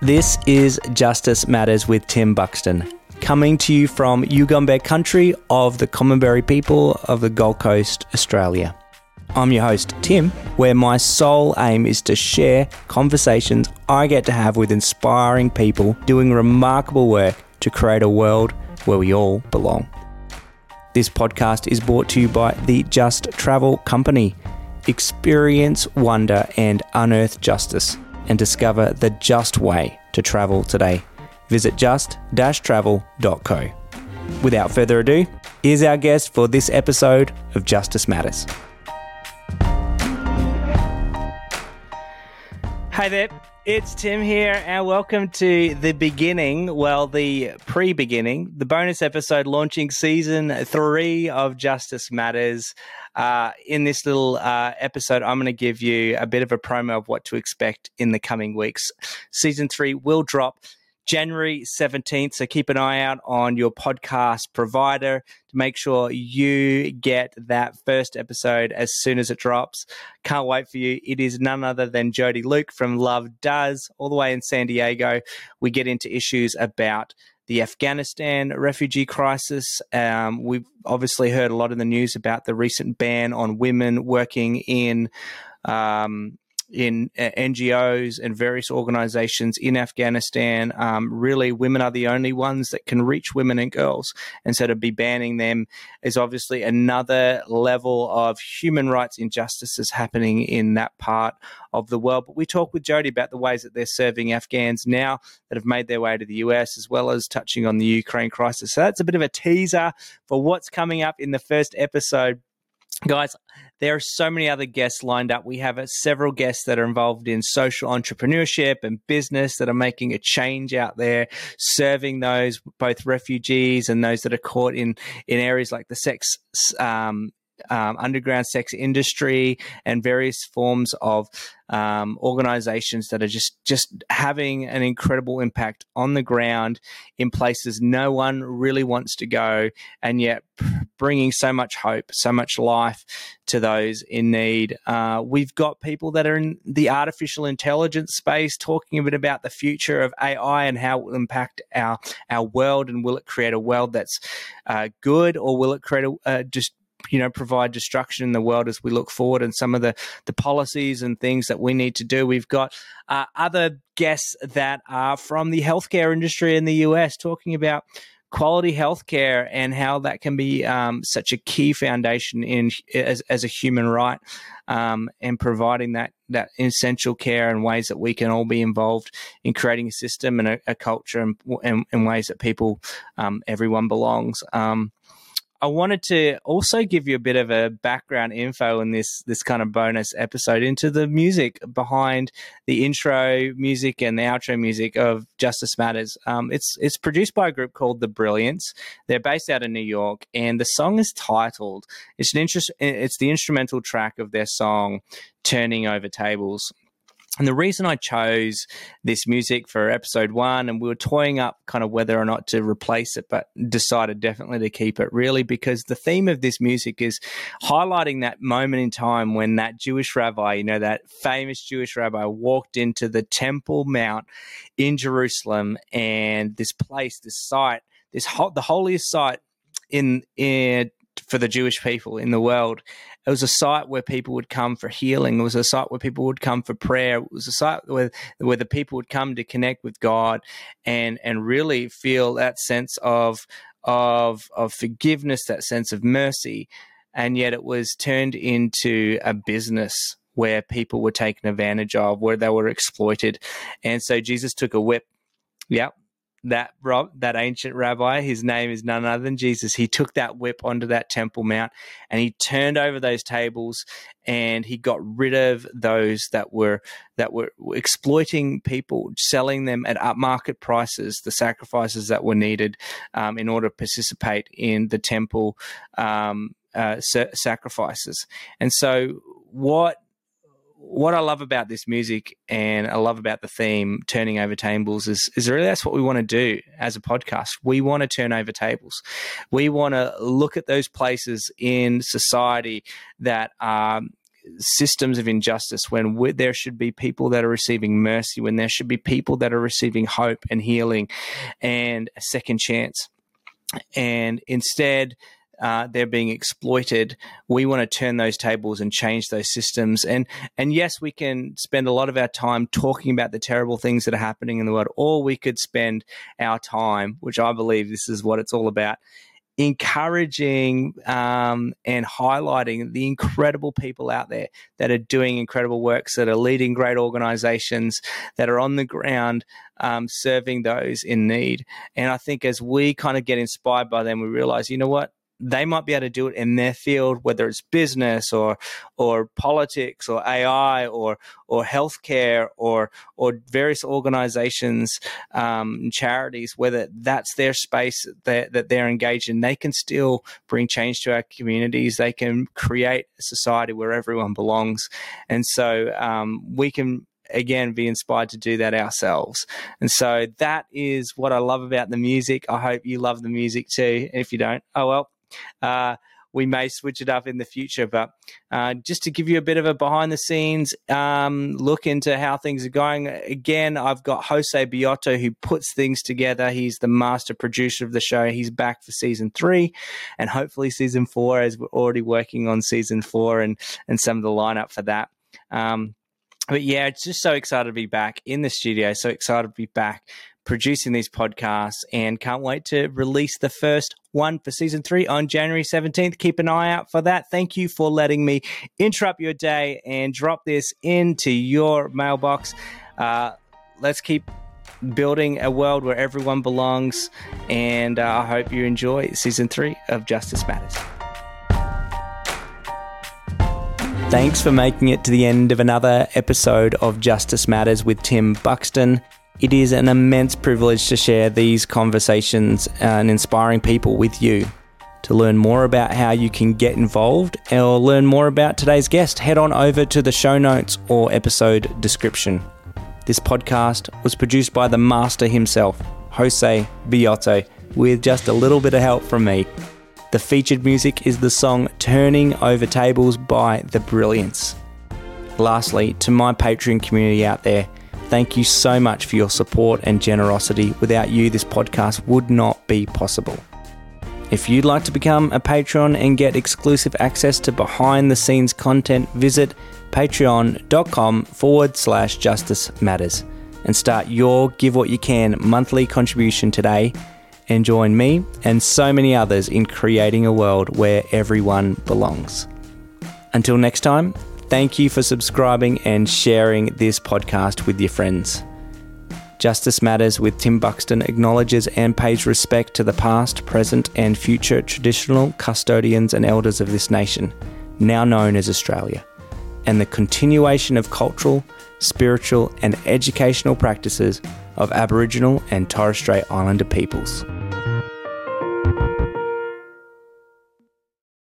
This is Justice Matters with Tim Buxton, coming to you from Yugambeh country of the Kombumerri people of the Gold Coast, Australia. I'm your host, Tim, where my sole aim is to share conversations I get to have with inspiring people doing remarkable work to create a world where we all belong. This podcast is brought to you by the Just Travel Company. Experience wonder and unearth justice and discover the just way to travel today. Visit just-travel.co. Without further ado, here's our guest for this episode of Justice Matters. Hi there, it's Tim here, and welcome to the beginning, well, the pre beginning, the bonus episode launching season three of Justice Matters. Uh, in this little uh, episode, I'm going to give you a bit of a promo of what to expect in the coming weeks. Season three will drop January 17th. So keep an eye out on your podcast provider to make sure you get that first episode as soon as it drops. Can't wait for you. It is none other than Jody Luke from Love Does, all the way in San Diego. We get into issues about the Afghanistan refugee crisis. Um, we've obviously heard a lot in the news about the recent ban on women working in um, in uh, NGOs and various organizations in Afghanistan. Um, really, women are the only ones that can reach women and girls. And so to be banning them is obviously another level of human rights injustices happening in that part of the world. But we talk with Jody about the ways that they're serving Afghans now that have made their way to the US, as well as touching on the Ukraine crisis. So that's a bit of a teaser for what's coming up in the first episode guys there are so many other guests lined up. We have uh, several guests that are involved in social entrepreneurship and business that are making a change out there serving those both refugees and those that are caught in in areas like the sex um, um, underground sex industry and various forms of um, organizations that are just just having an incredible impact on the ground in places no one really wants to go, and yet bringing so much hope, so much life to those in need. Uh, we've got people that are in the artificial intelligence space talking a bit about the future of AI and how it will impact our our world, and will it create a world that's uh, good, or will it create a uh, just you know provide destruction in the world as we look forward and some of the the policies and things that we need to do we've got uh, other guests that are from the healthcare industry in the US talking about quality healthcare and how that can be um, such a key foundation in as, as a human right um, and providing that that essential care and ways that we can all be involved in creating a system and a, a culture and, and, and, ways that people um, everyone belongs. Um, I wanted to also give you a bit of a background info in this this kind of bonus episode into the music behind the intro music and the outro music of Justice Matters. Um, it's it's produced by a group called The Brilliance. They're based out of New York, and the song is titled. It's an interest. It's the instrumental track of their song "Turning Over Tables." And the reason I chose this music for episode one, and we were toying up kind of whether or not to replace it, but decided definitely to keep it really because the theme of this music is highlighting that moment in time when that Jewish rabbi, you know, that famous Jewish rabbi walked into the Temple Mount in Jerusalem and this place, this site, this ho- the holiest site in, in for the Jewish people in the world. It was a site where people would come for healing. It was a site where people would come for prayer. It was a site where where the people would come to connect with God and and really feel that sense of of of forgiveness, that sense of mercy. And yet it was turned into a business where people were taken advantage of, where they were exploited. And so Jesus took a whip. Yep, that that ancient rabbi, his name is none other than Jesus. He took that whip onto that Temple Mount and he turned over those tables and he got rid of those that were that were exploiting people, selling them at upmarket prices, the sacrifices that were needed um, in order to participate in the temple um, uh, sacrifices. And so, what what I love about this music and I love about the theme, turning over tables, is, is really that's what we want to do as a podcast. We want to turn over tables. We want to look at those places in society that are systems of injustice, when there should be people that are receiving mercy, when there should be people that are receiving hope and healing and a second chance. And instead, uh, they're being exploited. We want to turn those tables and change those systems. And and yes, we can spend a lot of our time talking about the terrible things that are happening in the world, or we could spend our time, which I believe this is what it's all about, encouraging um, and highlighting the incredible people out there that are doing incredible works, that are leading great organizations, that are on the ground um, serving those in need. And I think as we kind of get inspired by them, we realize, you know what? They might be able to do it in their field, whether it's business or or politics or AI or or healthcare or or various organizations um, charities, whether that's their space that, that they're engaged in, they can still bring change to our communities. They can create a society where everyone belongs, and so um, we can again be inspired to do that ourselves. And so that is what I love about the music. I hope you love the music too. If you don't, oh well, uh, we may switch it up in the future. But uh, just to give you a bit of a behind the scenes um, look into how things are going, again, I've got Jose Biotto who puts things together. He's the master producer of the show. He's back for season three and hopefully season four, as we're already working on season four and, and some of the lineup for that. Um, but yeah, it's just so excited to be back in the studio. So excited to be back producing these podcasts and can't wait to release the first one for season three on January 17th. Keep an eye out for that. Thank you for letting me interrupt your day and drop this into your mailbox. Uh, let's keep building a world where everyone belongs. And uh, I hope you enjoy season three of Justice Matters. Thanks for making it to the end of another episode of Justice Matters with Tim Buxton. It is an immense privilege to share these conversations and inspiring people with you. To learn more about how you can get involved or learn more about today's guest, head on over to the show notes or episode description. This podcast was produced by the master himself, Jose Biotto, with just a little bit of help from me. The featured music is the song Turning Over Tables by The Brilliance. Lastly, to my Patreon community out there, Thank you so much for your support and generosity. Without you, this podcast would not be possible. If you'd like to become a patron and get exclusive access to behind the scenes content, visit patreon.com forward slash justice matters and start your Give What You Can monthly contribution today and join me and so many others in creating a world where everyone belongs. Until next time, Thank you for subscribing and sharing this podcast with your friends. Justice Matters with Tim Buxton acknowledges and pays respect to the past, present, and future traditional custodians and elders of this nation, now known as Australia, and the continuation of cultural, spiritual, and educational practices of Aboriginal and Torres Strait Islander peoples.